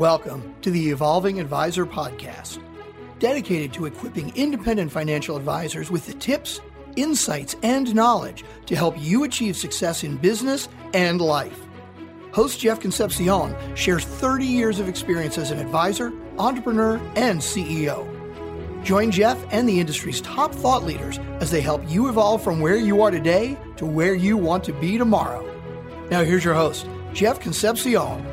Welcome to the Evolving Advisor Podcast, dedicated to equipping independent financial advisors with the tips, insights, and knowledge to help you achieve success in business and life. Host Jeff Concepcion shares 30 years of experience as an advisor, entrepreneur, and CEO. Join Jeff and the industry's top thought leaders as they help you evolve from where you are today to where you want to be tomorrow. Now, here's your host, Jeff Concepcion.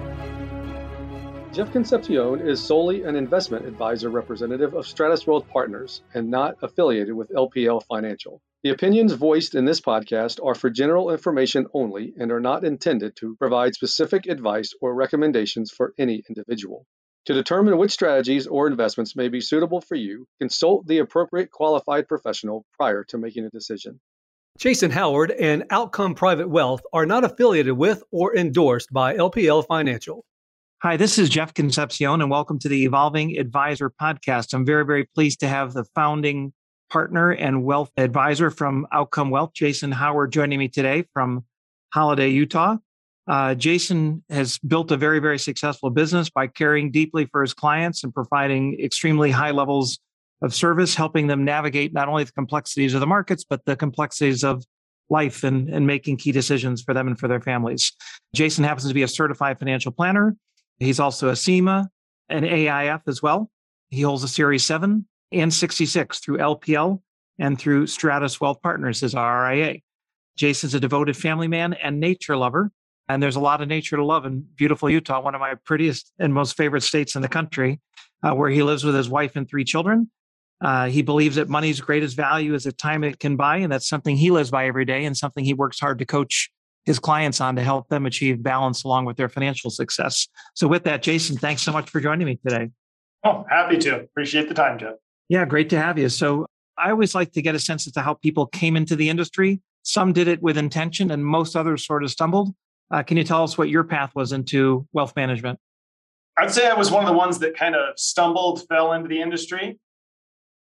Jeff Concepcion is solely an investment advisor representative of Stratos Wealth Partners and not affiliated with LPL Financial. The opinions voiced in this podcast are for general information only and are not intended to provide specific advice or recommendations for any individual. To determine which strategies or investments may be suitable for you, consult the appropriate qualified professional prior to making a decision. Jason Howard and Outcome Private Wealth are not affiliated with or endorsed by LPL Financial. Hi, this is Jeff Concepcion, and welcome to the Evolving Advisor podcast. I'm very, very pleased to have the founding partner and wealth advisor from Outcome Wealth, Jason Howard, joining me today from Holladay, Utah. Uh, Jason has built a very, very successful business by caring deeply for his clients and providing extremely high levels of service, helping them navigate not only the complexities of the markets, but the complexities of life and, and making key decisions for them and for their families. Jason happens to be a certified financial planner He's also a CIMA, an AIF as well. He holds a Series 7 and 66 through LPL and through Stratos Wealth Partners, his RIA. Jason's a devoted family man and nature lover. And there's a lot of nature to love in beautiful Utah, one of my prettiest and most favorite states in the country, uh, where he lives with his wife and three children. Uh, he believes that money's greatest value is the time it can buy, and that's something he lives by every day and something he works hard to coach his clients on to help them achieve balance along with their financial success. So, with that, Jason, thanks so much for joining me today. Oh, happy to. Appreciate the time, Jeff. Yeah, great to have you. So, I always like to get a sense as to how people came into the industry. Some did it with intention, and most others sort of stumbled. Uh, can you tell us what your path was into wealth management? I'd say I was one of the ones that kind of stumbled, fell into the industry.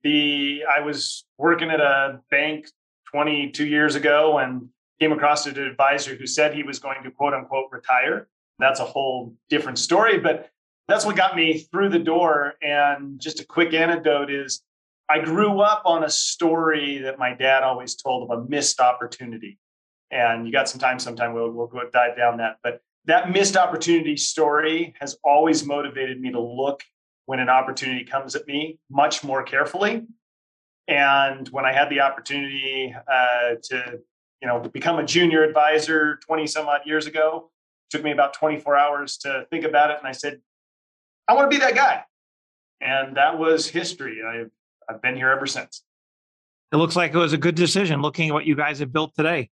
The I was working at a bank 22 years ago, and came across an advisor who said he was going to quote unquote retire. That's a whole different story, but that's what got me through the door. And just a quick anecdote is I grew up on a story that my dad always told of a missed opportunity. And you got some time, sometime we'll, we'll go dive down that. But that missed opportunity story has always motivated me to look when an opportunity comes at me much more carefully. And when I had the opportunity uh, to you know, become a junior advisor 20 some odd years ago. It took me about 24 hours to think about it. And I said, I want to be that guy. And that was history. I've, I've been here ever since. It looks like it was a good decision looking at what you guys have built today.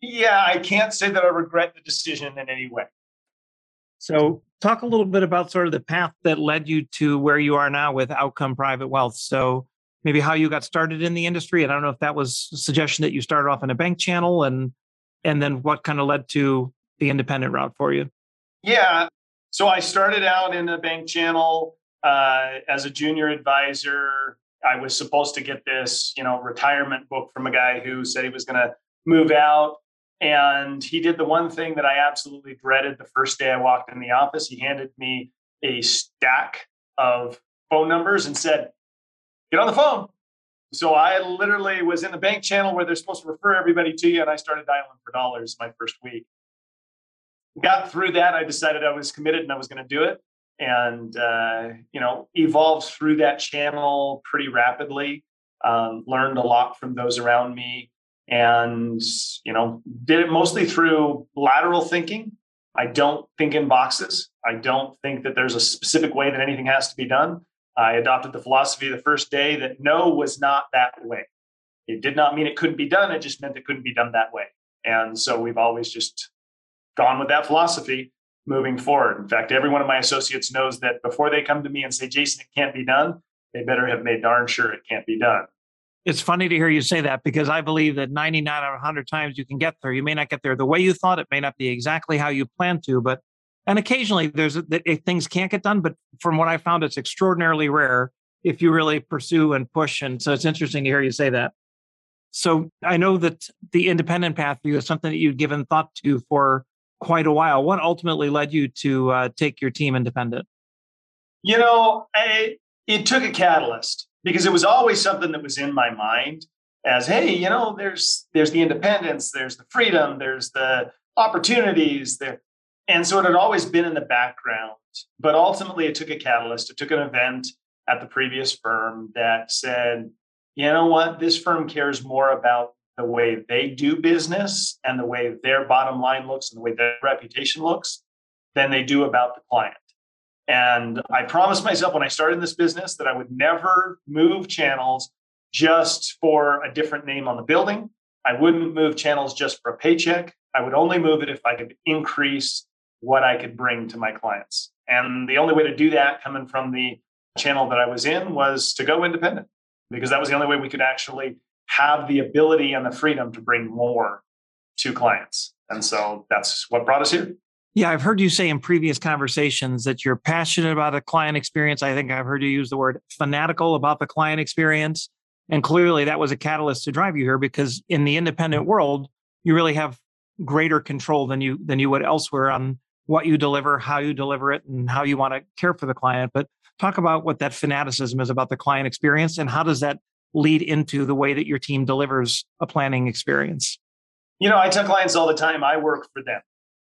Yeah, I can't say that I regret the decision in any way. So, talk a little bit about sort of the path that led you to where you are now with Outcome Private Wealth. So, maybe how you got started in the industry. And I don't know if that was a suggestion that you started off in a bank channel and and then what kind of led to the independent route for you. Yeah. So I started out in a bank channel uh, as a junior advisor. I was supposed to get this, you know, retirement book from a guy who said he was going to move out. And he did the one thing that I absolutely dreaded the first day I walked in the office. He handed me a stack of phone numbers and said, get on the phone. So I literally was in the bank channel where they're supposed to refer everybody to you, and I started dialing for dollars my first week. Got through that, I decided I was committed and I was going to do it, and uh, you know, evolved through that channel pretty rapidly. Um, learned a lot from those around me, and you know, did it mostly through lateral thinking. I don't think in boxes. I don't think that there's a specific way that anything has to be done. I adopted the philosophy the first day that no was not that way. It did not mean it couldn't be done. It just meant it couldn't be done that way. And so we've always just gone with that philosophy moving forward. In fact, every one of my associates knows that before they come to me and say, Jason, it can't be done, they better have made darn sure it can't be done. It's funny to hear you say that because I believe that 99 out of 100 times you can get there. You may not get there the way you thought, it may not be exactly how you planned to, but and occasionally there's that things can't get done but from what i found it's extraordinarily rare if you really pursue and push and so it's interesting to hear you say that so i know that the independent path for you is something that you've given thought to for quite a while what ultimately led you to uh, take your team independent You know, I, it took a catalyst because it was always something that was in my mind as, hey, you know, there's there's the independence, there's the freedom, there's the opportunities there. And so it had always been in the background. But ultimately it took a catalyst. It took an event at the previous firm that said, you know what, this firm cares more about the way they do business and the way their bottom line looks and the way their reputation looks than they do about the client. And I promised myself when I started this business that I would never move channels just for a different name on the building. I wouldn't move channels just for a paycheck. I would only move it if I could increase what I could bring to my clients. And the only way to do that coming from the channel that I was in was to go independent because that was the only way we could actually have the ability and the freedom to bring more to clients. And so that's what brought us here. Yeah, I've heard you say in previous conversations that you're passionate about the client experience. I think I've heard you use the word fanatical about the client experience. And clearly that was a catalyst to drive you here because in the independent world, you really have greater control than you than you would elsewhere on what you deliver, how you deliver it, and how you want to care for the client. But talk about what that fanaticism is about the client experience and how does that lead into the way that your team delivers a planning experience? You know, I tell clients all the time, I work for them.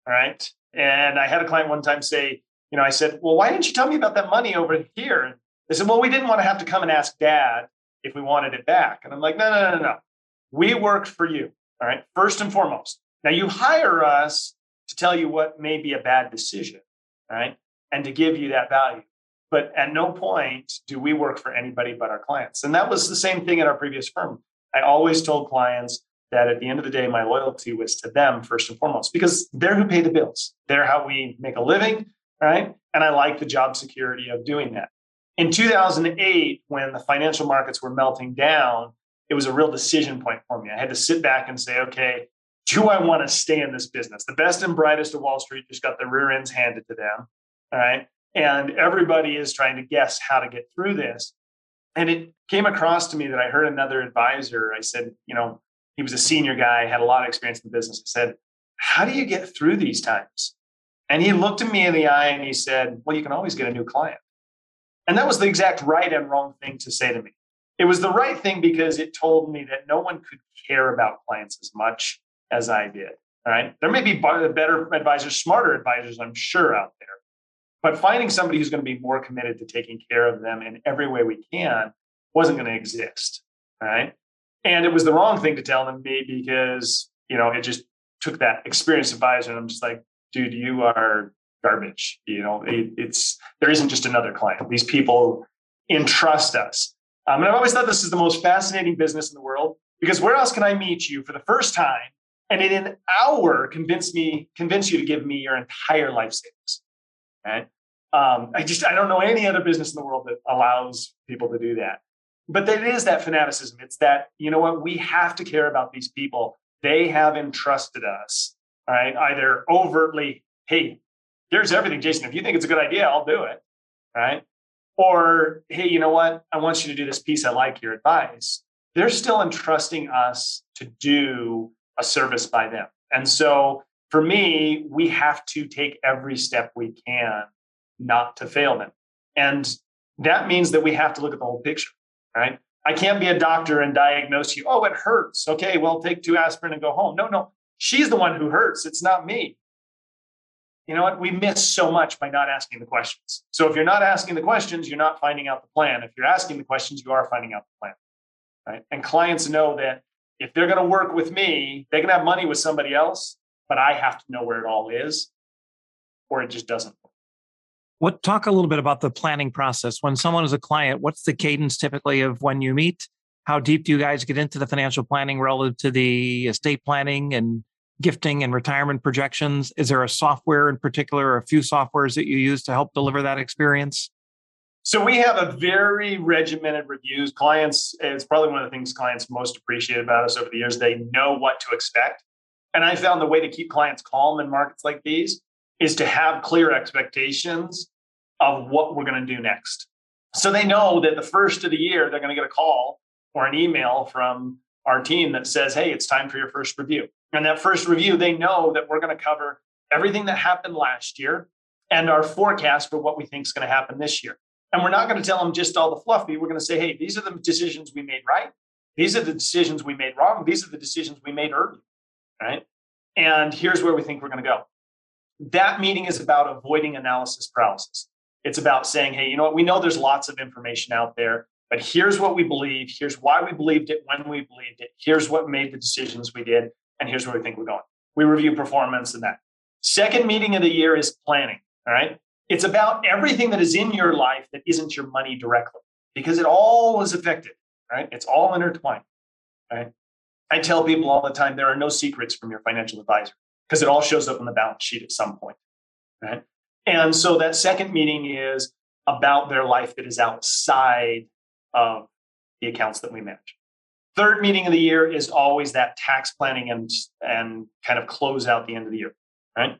All right. And I had a client one time say, you know, I said, well, why didn't you tell me about that money over here? And they said, well, we didn't want to have to come and ask dad if we wanted it back. And I'm like, no, no, no, no. We worked for you. All right. First and foremost. Now you hire us to tell you what may be a bad decision. right? And to give you that value. But at no point do we work for anybody but our clients. And that was the same thing at our previous firm. I always told clients that at the end of the day, my loyalty was to them first and foremost, because they're who pay the bills. They're how we make a living, right? And I like the job security of doing that. In 2008, when the financial markets were melting down, it was a real decision point for me. I had to sit back and say, okay, do I want to stay in this business? The best and brightest of Wall Street just got their rear ends handed to them. All right and everybody is trying to guess how to get through this. And it came across to me that I heard another advisor. I said, you know, he was a senior guy, had a lot of experience in the business. I said, How do you get through these times? And he looked at me in the eye and he said, Well, you can always get a new client. And that was the exact right and wrong thing to say to me. It was the right thing because it told me that no one could care about clients as much as I did. All right. There may be better advisors, smarter advisors, I'm sure, out there. But finding somebody who's going to be more committed to taking care of them in every way we can wasn't going to exist. Right. And it was the wrong thing to tell them me because, you know, it just took that experienced advisor. And I'm just like, dude, you are garbage. You know, it, it's there isn't just another client. These people entrust us. Um, and I've always thought this is the most fascinating business in the world because where else can I meet you for the first time and in an hour convince me, convince you to give me your entire life savings? Right? Um, I just I don't know any other business in the world that allows people to do that. But it is that fanaticism. It's that you know what we have to care about these people. They have entrusted us, right? Either overtly, hey, here's everything, Jason. If you think it's a good idea, I'll do it, right? Or hey, you know what? I want you to do this piece. I like your advice. They're still entrusting us to do a service by them, and so for me, we have to take every step we can not to fail them. And that means that we have to look at the whole picture, right? I can't be a doctor and diagnose you, oh, it hurts. Okay, well, take two aspirin and go home. No, no, she's the one who hurts. It's not me. You know what? We miss so much by not asking the questions. So if you're not asking the questions, you're not finding out the plan. If you're asking the questions, you are finding out the plan. Right? And clients know that if they're going to work with me, they can have money with somebody else, but I have to know where it all is, or it just doesn't work. What talk a little bit about the planning process when someone is a client? What's the cadence typically of when you meet? How deep do you guys get into the financial planning relative to the estate planning and gifting and retirement projections? Is there a software in particular, or a few softwares that you use to help deliver that experience? So we have a very regimented reviews. Clients, it's probably one of the things clients most appreciate about us over the years. They know what to expect. And I found the way to keep clients calm in markets like these is to have clear expectations of what we're going to do next. So they know that the first of the year, they're going to get a call or an email from our team that says, Hey, it's time for your first review. And that first review, they know that we're going to cover everything that happened last year and our forecast for what we think is going to happen this year. And we're not going to tell them just all the fluffy. We're going to say, hey, these are the decisions we made right. These are the decisions we made wrong. These are the decisions we made early. Right. And here's where we think we're going to go. That meeting is about avoiding analysis paralysis. It's about saying, hey, you know what? We know there's lots of information out there, but here's what we believe. Here's why we believed it when we believed it. Here's what made the decisions we did. And here's where we think we're going. We review performance and that. Second meeting of the year is planning. All right. It's about everything that is in your life that isn't your money directly because it all is affected, right? It's all intertwined, right? I tell people all the time there are no secrets from your financial advisor because it all shows up on the balance sheet at some point, right? And so that second meeting is about their life that is outside of the accounts that we manage. Third meeting of the year is always that tax planning and, and kind of close out the end of the year, right?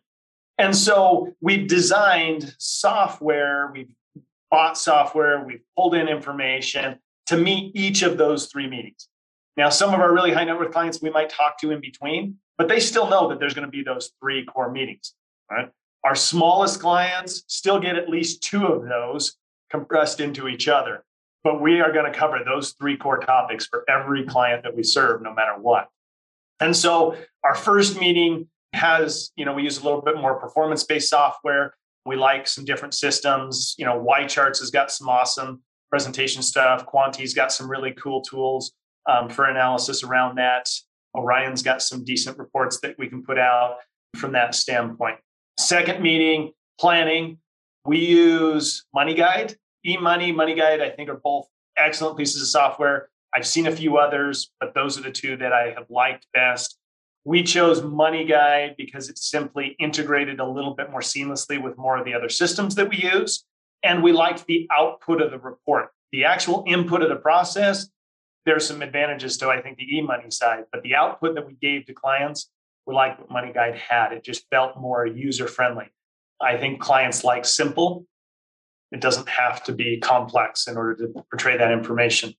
And so we've designed software, we've bought software, we've pulled in information to meet each of those three meetings. Now, some of our really high net worth clients we might talk to in between, but they still know that there's going to be those three core meetings, right? Our smallest clients still get at least two of those compressed into each other. But we are going to cover those three core topics for every client that we serve, no matter what. And so our first meeting has, you know, we use a little bit more performance based software. We like some different systems. You know, YCharts has got some awesome presentation stuff. Kwanti's got some really cool tools um, for analysis around that. Orion's got some decent reports that we can put out from that standpoint. Second meeting, planning. We use MoneyGuide, eMoney, MoneyGuide, I think are both excellent pieces of software. I've seen a few others, but those are the two that I have liked best. We chose MoneyGuide because it's simply integrated a little bit more seamlessly with more of the other systems that we use. And we liked the output of the report. The actual input of the process, there's some advantages to, I think, the eMoney side, but the output that we gave to clients, we liked what MoneyGuide had. It just felt more user friendly. I think clients like simple. It doesn't have to be complex in order to portray that information.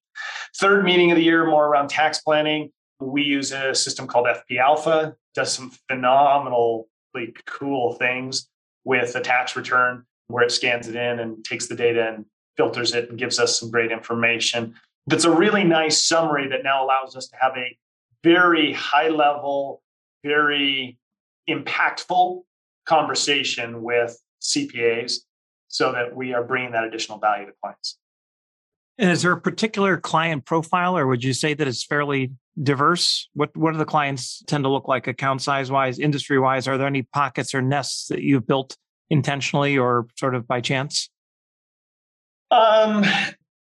Third meeting of the year, more around tax planning. We use a system called FP Alpha, does some phenomenally cool things with a tax return where it scans it in and takes the data and filters it and gives us some great information. That's a really nice summary that now allows us to have a very high level, very impactful conversation with CPAs so that we are bringing that additional value to clients. And is there a particular client profile, or would you say that it's fairly diverse? What What do the clients tend to look like, account size wise, industry wise? Are there any pockets or nests that you've built intentionally or sort of by chance? Um,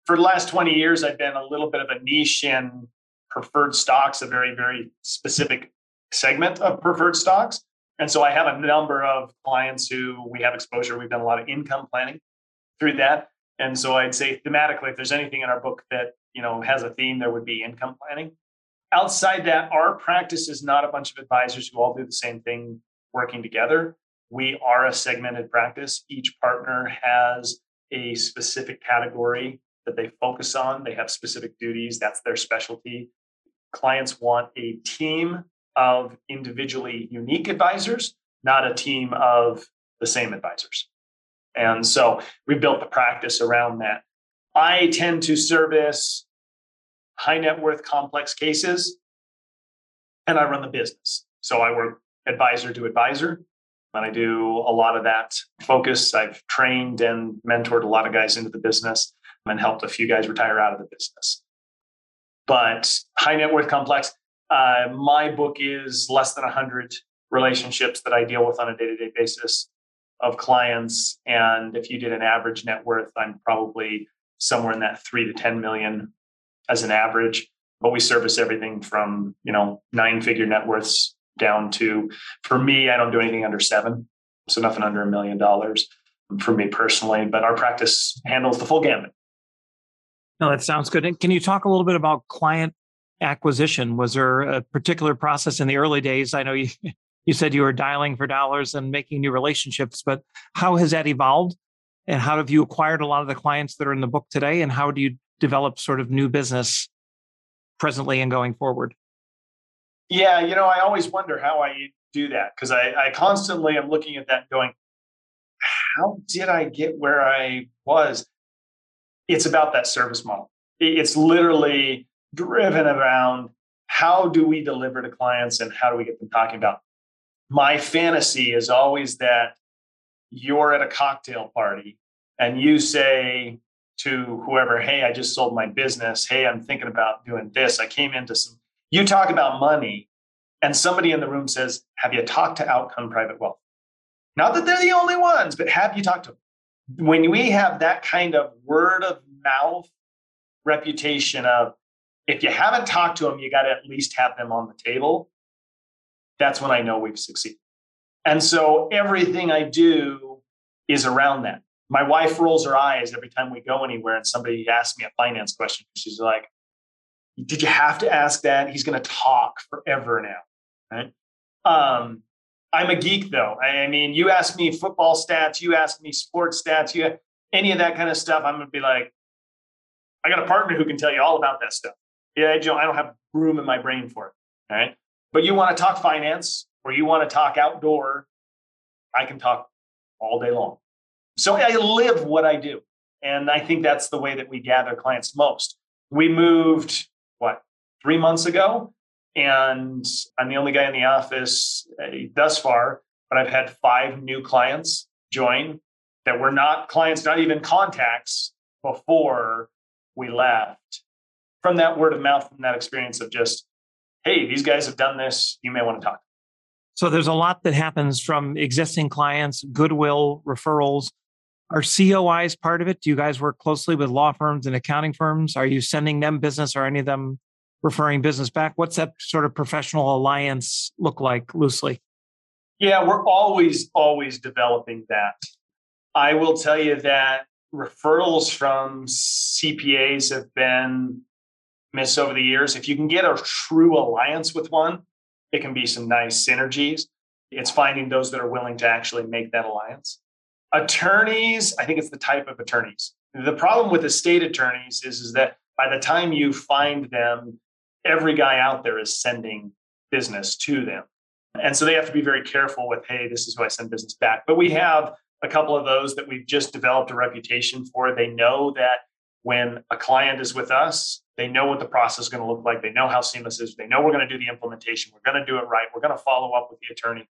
for the last 20 years, I've been a little bit of a niche in preferred stocks, a very, very specific segment of preferred stocks. And so I have a number of clients who we have exposure. We've done a lot of income planning through that. And so I'd say thematically, if there's anything in our book that you know has a theme, there would be income planning. Outside that, our practice is not a bunch of advisors who all do the same thing working together. We are a segmented practice. Each partner has a specific category that they focus on. They have specific duties. That's their specialty. Clients want a team of individually unique advisors, not a team of the same advisors. And so we built the practice around that. I tend to service high net worth complex cases and I run the business. So I work advisor to advisor and I do a lot of that focus. I've trained and mentored a lot of guys into the business and helped a few guys retire out of the business. But high net worth complex, uh, my book is less than 100 relationships that I deal with on a day to day basis of clients. And if you did an average net worth, I'm probably somewhere in that three to 10 million as an average. But we service everything from, you know, nine figure net worths down to, for me, I don't do anything under seven. So nothing under a million dollars for me personally. But our practice handles the full gamut. No, that sounds good. And can you talk a little bit about client acquisition? Was there a particular process in the early days? I know you you said you were dialing for dollars and making new relationships, but how has that evolved? And how have you acquired a lot of the clients that are in the book today? And how do you develop sort of new business presently and going forward? Yeah, you know, I always wonder how I do that because I, I constantly am looking at that going, how did I get where I was? it's about that service model. It's literally driven around how do we deliver to clients and how do we get them talking about. My fantasy is always that you're at a cocktail party and you say to whoever, Hey, I just sold my business. Hey, I'm thinking about doing this. I came into some, you talk about money, and somebody in the room says, Have you talked to Outcome Private Wealth? Not that they're the only ones, but have you talked to them? When we have that kind of word of mouth reputation of, if you haven't talked to them, you got to at least have them on the table. That's when I know we've succeeded. And so everything I do is around that. My wife rolls her eyes every time we go anywhere and somebody asks me a finance question. She's like, Did you have to ask that? He's going to talk forever now. Right. Um, I'm a geek though. I mean, you ask me football stats, you ask me sports stats, you any of that kind of stuff. I'm going to be like, I got a partner who can tell you all about that stuff. Yeah, I don't have room in my brain for it. All right. But you want to talk finance or you want to talk outdoor, I can talk all day long. So I live what I do. And I think that's the way that we gather clients most. We moved, what, three months ago? And I'm the only guy in the office uh, thus far, but I've had five new clients join that were not clients, not even contacts before we left. From that word of mouth, from that experience of just, hey, these guys have done this, you may want to talk. So there's a lot that happens from existing clients, goodwill, referrals. Are COIs part of it? Do you guys work closely with law firms and accounting firms? Are you sending them business or any of them referring business back? What's that sort of professional alliance look like loosely? Yeah, we're always, always developing that. I will tell you that referrals from CPAs have been missed over the years. If you can get a true alliance with one, it can be some nice synergies. It's finding those that are willing to actually make that alliance. Attorneys, I think it's the type of attorneys. The problem with estate attorneys is, is that by the time you find them, every guy out there is sending business to them. And so they have to be very careful with, hey, this is who I send business back. But we have a couple of those that we've just developed a reputation for. They know that when a client is with us, they know what the process is going to look like. They know how seamless is. They know we're going to do the implementation. We're going to do it right. We're going to follow up with the attorney.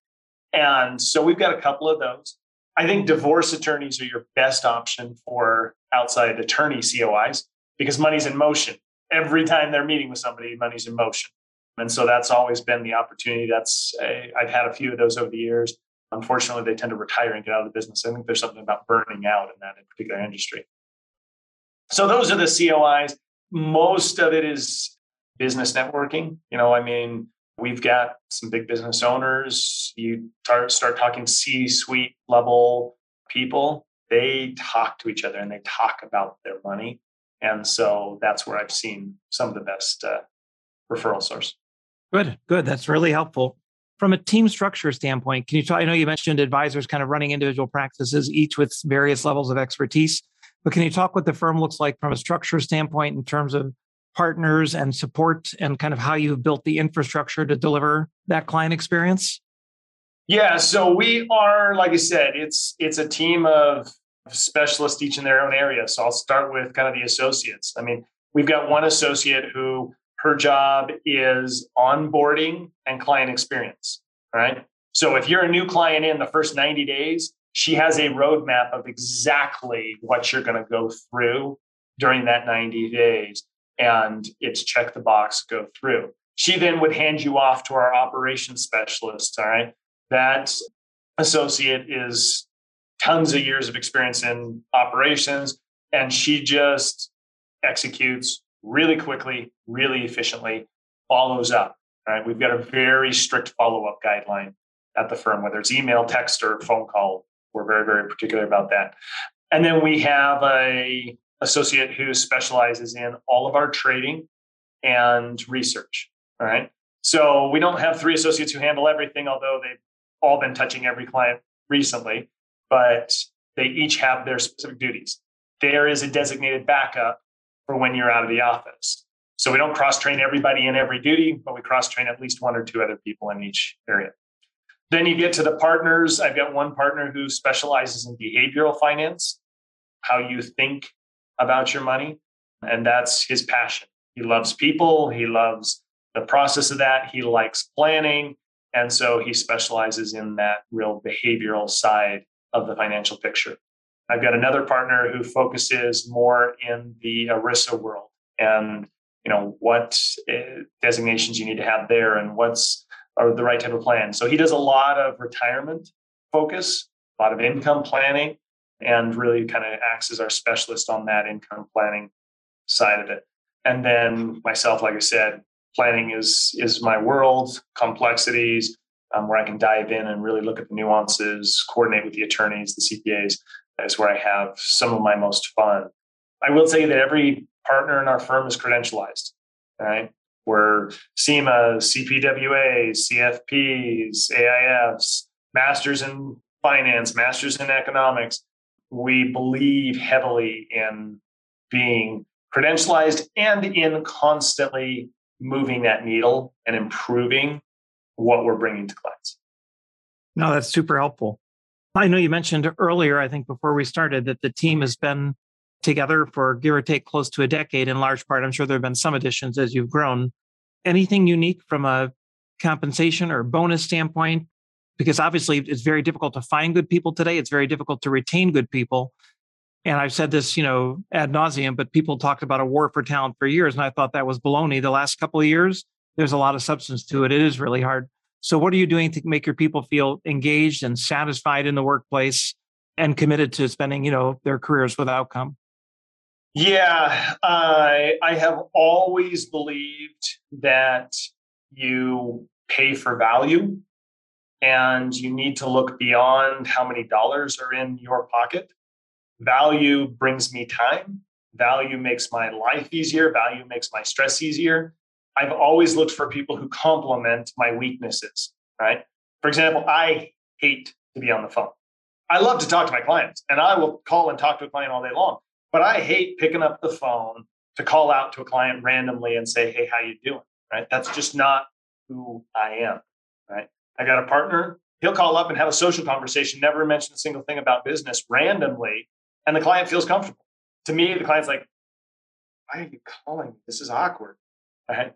And so we've got a couple of those. I think divorce attorneys are your best option for outside attorney COIs because money's in motion. Every time they're meeting with somebody, money's in motion. And so that's always been the opportunity. That's eh, I've had a few of those over the years. Unfortunately, they tend to retire and get out of the business. I think there's something about burning out in that particular industry. So those are the COIs. Most of it is business networking. You know, I mean, we've got some big business owners. You start, start talking C suite level people, they talk to each other and they talk about their money. And so that's where I've seen some of the best uh, referral source. Good, good. That's really helpful. From a team structure standpoint, can you talk? I know you mentioned advisors kind of running individual practices, each with various levels of expertise. But can you talk what the firm looks like from a structure standpoint in terms of partners and support and kind of how you've built the infrastructure to deliver that client experience? Yeah, so we are, like I said, it's it's a team of specialists each in their own area. So I'll start with kind of the associates. I mean, we've got one associate who her job is onboarding and client experience. Right. So if you're a new client in the first 90 days, she has a roadmap of exactly what you're going to go through during that 90 days. And it's check the box, go through. She then would hand you off to our operations specialist. All right. That associate is tons of years of experience in operations, and she just executes really quickly, really efficiently, follows up. All right. We've got a very strict follow up guideline at the firm, whether it's email, text, or phone call we're very, very particular about that. And then we have a associate who specializes in all of our trading and research. All right. So we don't have three associates who handle everything, although they've all been touching every client recently, but they each have their specific duties. There is a designated backup for when you're out of the office. So we don't cross train everybody in every duty, but we cross train at least one or two other people in each area. Then you get to the partners. I've got one partner who specializes in behavioral finance, how you think about your money. And that's his passion. He loves people, he loves the process of that, he likes planning. And so he specializes in that real behavioral side of the financial picture. I've got another partner who focuses more in the ERISA world and you know what eh, designations you need to have there and what's or the right type of plan. So he does a lot of retirement focus, a lot of income planning, and really kind of acts as our specialist on that income planning side of it. And then myself, like I said, planning is is my world, complexities, um, where I can dive in and really look at the nuances, coordinate with the attorneys, the CPAs. Is where I have some of my most fun. I will say that every partner in our firm is credentialized. Right, we're CIMA, CPWA, CFPs, AIFs, masters in finance, masters in economics. We believe heavily in being credentialized and in constantly moving that needle and improving what we're bringing to clients. No, that's super helpful. I know you mentioned earlier, I think before we started, that the team has been together for give or take close to a decade in large part. I'm sure there have been some additions as you've grown. Anything unique from a compensation or bonus standpoint? Because obviously it's very difficult to find good people today. It's very difficult to retain good people. And I've said this, you know, ad nauseum, but people talked about a war for talent for years. And I thought that was baloney. The last couple of years, there's a lot of substance to it. It is really hard. So, what are you doing to make your people feel engaged and satisfied in the workplace and committed to spending, you know, their careers with outcome? Yeah, I I have always believed that you pay for value and you need to look beyond how many dollars are in your pocket. Value brings me time. Value makes my life easier. Value makes my stress easier. I've always looked for people who complement my weaknesses, right? For example, I hate to be on the phone. I love to talk to my clients and I will call and talk to a client all day long. But I hate picking up the phone to call out to a client randomly and say, "Hey, how you doing?" Right? That's just not who I am. Right? I got a partner. He'll call up and have a social conversation, never mention a single thing about business randomly, and the client feels comfortable. To me, the client's like, "Why are you calling? me? This is awkward." Right?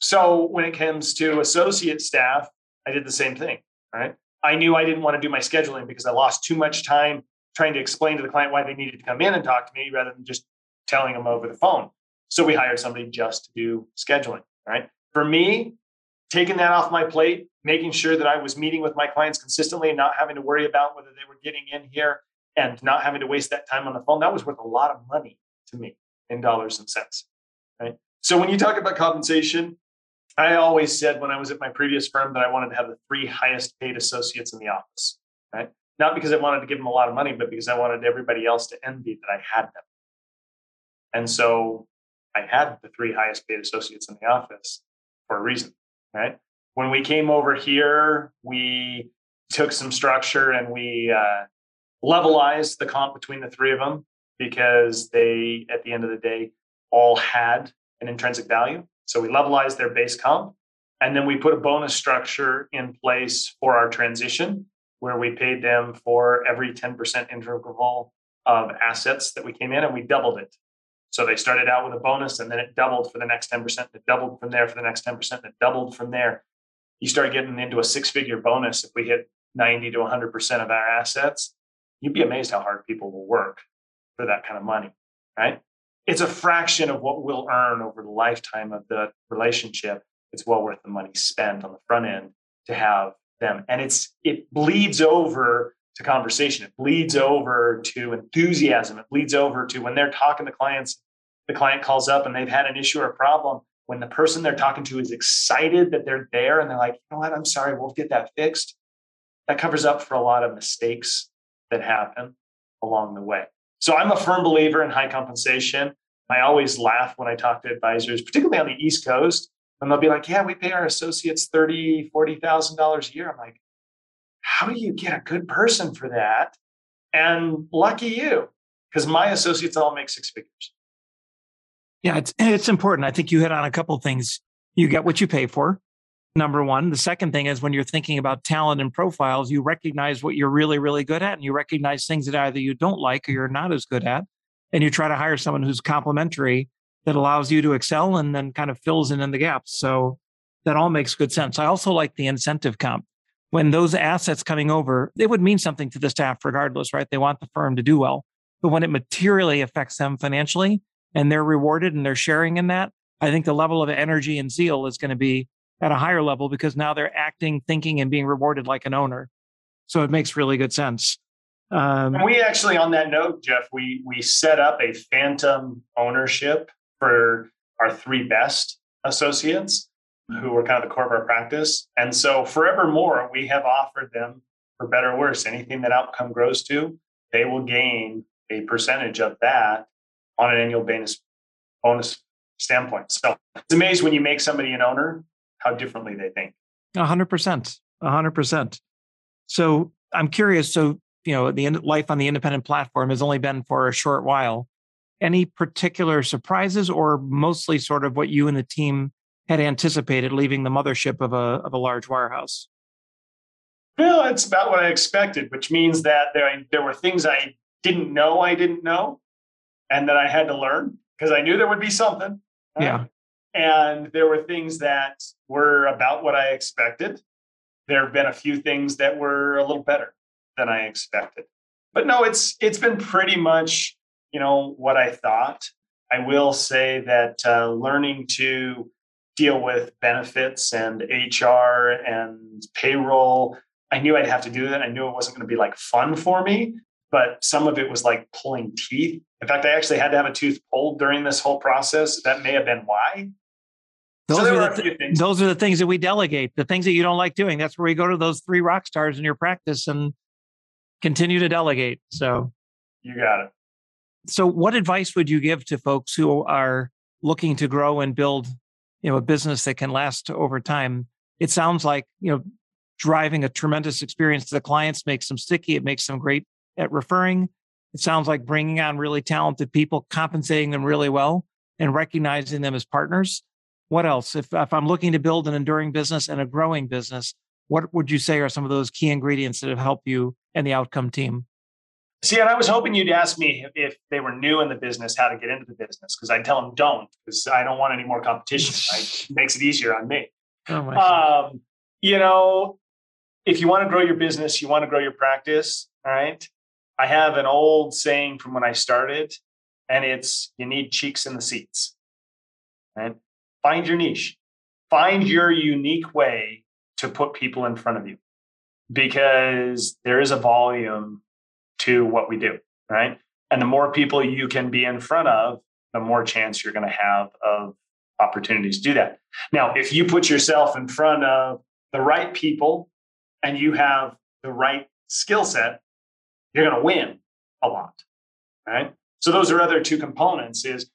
So when it comes to associate staff, I did the same thing. Right? I knew I didn't want to do my scheduling because I lost too much time trying to explain to the client why they needed to come in and talk to me rather than just telling them over the phone. So we hired somebody just to do scheduling. Right. For me, taking that off my plate, making sure that I was meeting with my clients consistently and not having to worry about whether they were getting in here and not having to waste that time on the phone, that was worth a lot of money to me in dollars and cents. Right. So when you talk about compensation, I always said when I was at my previous firm that I wanted to have the three highest paid associates in the office. Right not because I wanted to give them a lot of money, but because I wanted everybody else to envy that I had them. And so I had the three highest paid associates in the office for a reason, right? When we came over here, we took some structure and we uh, levelized the comp between the three of them because they, at the end of the day, all had an intrinsic value. So we levelized their base comp and then we put a bonus structure in place for our transition where we paid them for every 10% interval of assets that we came in and we doubled it. So they started out with a bonus and then it doubled for the next 10%, it doubled from there for the next 10%, and it doubled from there. You start getting into a six figure bonus if we hit 90 to 100% of our assets. You'd be amazed how hard people will work for that kind of money, right? It's a fraction of what we'll earn over the lifetime of the relationship. It's well worth the money spent on the front end to have them. And it's it bleeds over to conversation. It bleeds over to enthusiasm. It bleeds over to when they're talking to clients the client calls up and they've had an issue or a problem when the person they're talking to is excited that they're there and they're like you know what? I'm sorry. We'll get that fixed. That covers up for a lot of mistakes that happen along the way. So i'm a firm believer in high compensation. I always laugh when i talk to advisors particularly on the east coast and they'll be like, yeah, we pay our associates thirty, forty thousand dollars a year. I'm like, how do you get a good person for that? And lucky you, because my associates all make six figures. Yeah, it's it's important. I think you hit on a couple things. You get what you pay for. Number one. The second thing is when you're thinking about talent and profiles, you recognize what you're really, really good at, and you recognize things that either you don't like or you're not as good at. and you try to hire someone who's complementary that allows you to excel and then kind of fills in in the gaps. So that all makes good sense. I also like the incentive comp. When those assets coming over, it would mean something to the staff regardless, right? They want the firm to do well. But when it materially affects them financially and they're rewarded and they're sharing in that, I think the level of energy and zeal is going to be at a higher level because now they're acting, thinking, and being rewarded like an owner. So it makes really good sense. Um, we actually, on that note, Jeff, we we set up a phantom ownership for our three best associates who were kind of the core of our practice. And so forevermore, we have offered them, for better or worse, anything that outcome grows to, they will gain a percentage of that on an annual bonus bonus standpoint. So it's amazing when you make somebody an owner, how differently they think. A hundred percent. A hundred percent. So I'm curious. So, you know, the life on the independent platform has only been for a short while. Any particular surprises or mostly sort of what you and the team had anticipated leaving the mothership of a, of a large wirehouse? Well, it's about what I expected, which means that there, there were things I didn't know I didn't know and that I had to learn because I knew there would be something. Yeah. And there were things that were about what I expected. There have been a few things that were a little better than I expected. But no, it's it's been pretty much, you know, what I thought. I will say that uh, learning to deal with benefits and HR and payroll, I knew I'd have to do that. I knew it wasn't going to be like fun for me, but some of it was like pulling teeth. In fact, I actually had to have a tooth pulled during this whole process. That may have been why. Those, so are, the th- those are the things that we delegate, the things that you don't like doing. That's where we go to those three rock stars in your practice and continue to delegate. So you got it. So what advice would you give to folks who are looking to grow and build, you know, a business that can last over time? It sounds like, you know, driving a tremendous experience to the clients makes them sticky. It makes them great at referring. It sounds like bringing on really talented people, compensating them really well, and recognizing them as partners. What else? If, if I'm looking to build an enduring business and a growing business, what would you say are some of those key ingredients that have helped you and the outcome team? See, and I was hoping you'd ask me if they were new in the business, how to get into the business, because I'd tell them don't, because I don't want any more competition. It makes it easier on me. Oh um, you know, if you want to grow your business, you want to grow your practice. All right. I have an old saying from when I started, and it's you need cheeks in the seats. Right? Find your niche, find your unique way to put people in front of you because there is a volume to what we do, right? And the more people you can be in front of, the more chance you're going to have of opportunities to do that. Now, if you put yourself in front of the right people and you have the right skill set, you're going to win a lot, right? So those are other two components is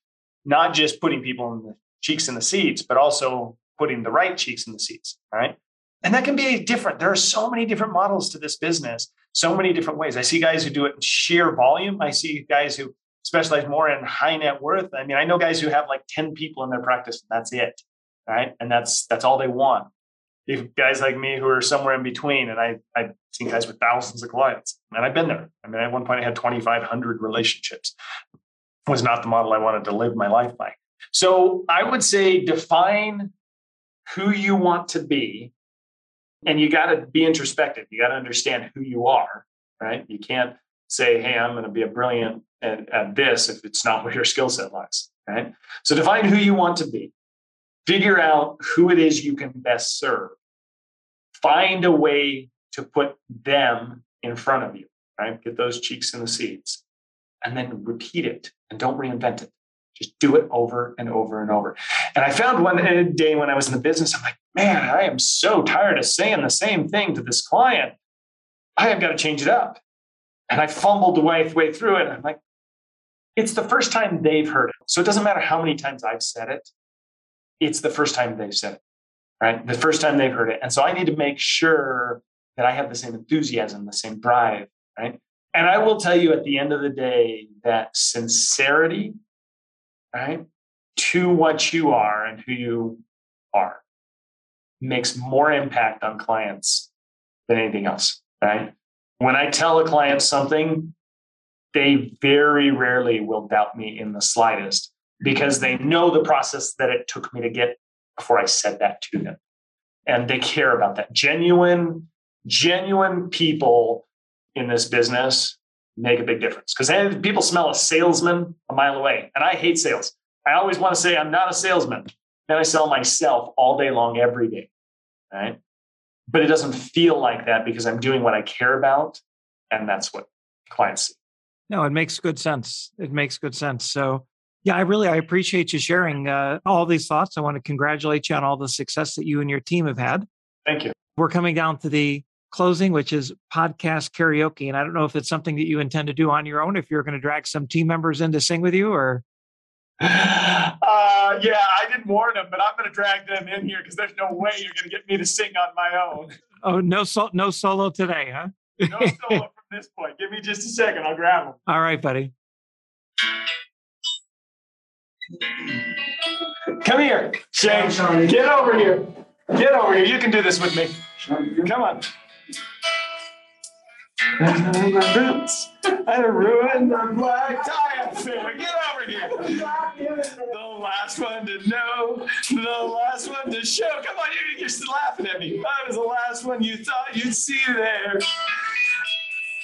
not just putting people in the cheeks in the seats, but also putting the right cheeks in the seats, right? And that can be different. There are so many different models to this business, so many different ways. I see guys who do it in sheer volume. I see guys who specialize more in high net worth. I mean, I know guys who have like 10 people in their practice and that's it. Right. And that's that's all they want you guys like me who are somewhere in between. And I, I've seen guys with thousands of clients, and I've been there. I mean, at one point, I had 2,500 relationships. It was not the model I wanted to live my life by. So I would say define who you want to be, and you got to be introspective. You got to understand who you are, right? You can't say, "Hey, I'm going to be a brilliant at, at this" if it's not where your skill set lies, right? So define who you want to be figure out who it is you can best serve find a way to put them in front of you right get those cheeks in the seats and then repeat it and don't reinvent it just do it over and over and over and i found one day when i was in the business i'm like man i am so tired of saying the same thing to this client i have got to change it up and i fumbled the way, way through it i'm like it's the first time they've heard it so it doesn't matter how many times i've said it it's the first time they've said it, right? The first time they've heard it. And so I need to make sure that I have the same enthusiasm, the same drive, right? And I will tell you at the end of the day that sincerity, right, to what you are and who you are makes more impact on clients than anything else, right? When I tell a client something, they very rarely will doubt me in the slightest because they know the process that it took me to get before I said that to them. And they care about that. Genuine, genuine people in this business make a big difference because people smell a salesman a mile away. And I hate sales. I always want to say I'm not a salesman. Then I sell myself all day long, every day. Right. But it doesn't feel like that because I'm doing what I care about. And that's what clients see. No, it makes good sense. It makes good sense. So yeah, I really I appreciate you sharing uh, all these thoughts. I want to congratulate you on all the success that you and your team have had. Thank you. We're coming down to the closing, which is podcast karaoke, and I don't know if it's something that you intend to do on your own. If you're going to drag some team members in to sing with you, or uh, yeah, I didn't warn them, but I'm going to drag them in here because there's no way you're going to get me to sing on my own. Oh, no, so, no solo today, huh? no solo from this point. Give me just a second. I'll grab them. All right, buddy. Come here, Shane. Get over here. Get over here. You can do this with me. Come on. Boots. I ruined the black tie affair. Get over here. The last one to know. The last one to show. Come on, you're, you're laughing at me. I was the last one you thought you'd see there.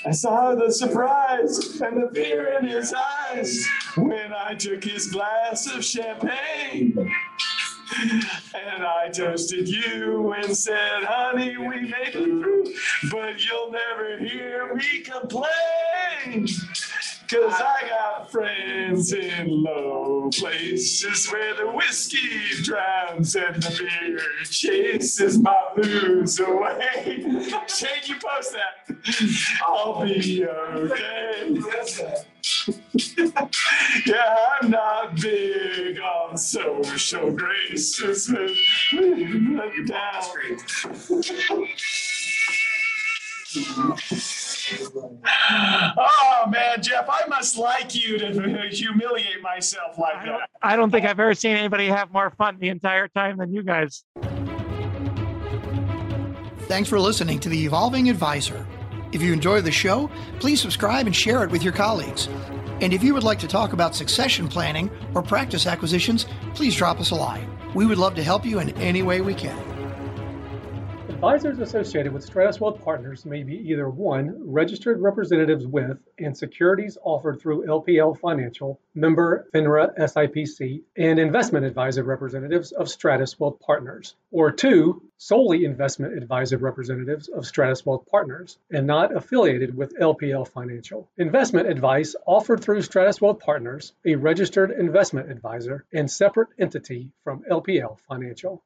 I saw the surprise and the fear in his eyes when I took his glass of champagne. And I toasted you and said, honey, we made it through, but you'll never hear me complain. Cause I got friends in low places where the whiskey drowns and the beer chases my blues away. Shane, you post that. I'll be okay. yeah, I'm not big on social graces, but down oh man, Jeff, I must like you to humiliate myself like I that. I don't think I've ever seen anybody have more fun the entire time than you guys. Thanks for listening to the Evolving Advisor. If you enjoy the show, please subscribe and share it with your colleagues. And if you would like to talk about succession planning or practice acquisitions, please drop us a line. We would love to help you in any way we can. Advisors associated with Stratus Wealth Partners may be either one, registered representatives with and securities offered through LPL Financial, member FINRA SIPC, and investment advisor representatives of Stratus Wealth Partners, or two, solely investment advisor representatives of Stratus Wealth Partners and not affiliated with LPL Financial. Investment advice offered through Stratus Wealth Partners, a registered investment advisor and separate entity from LPL Financial.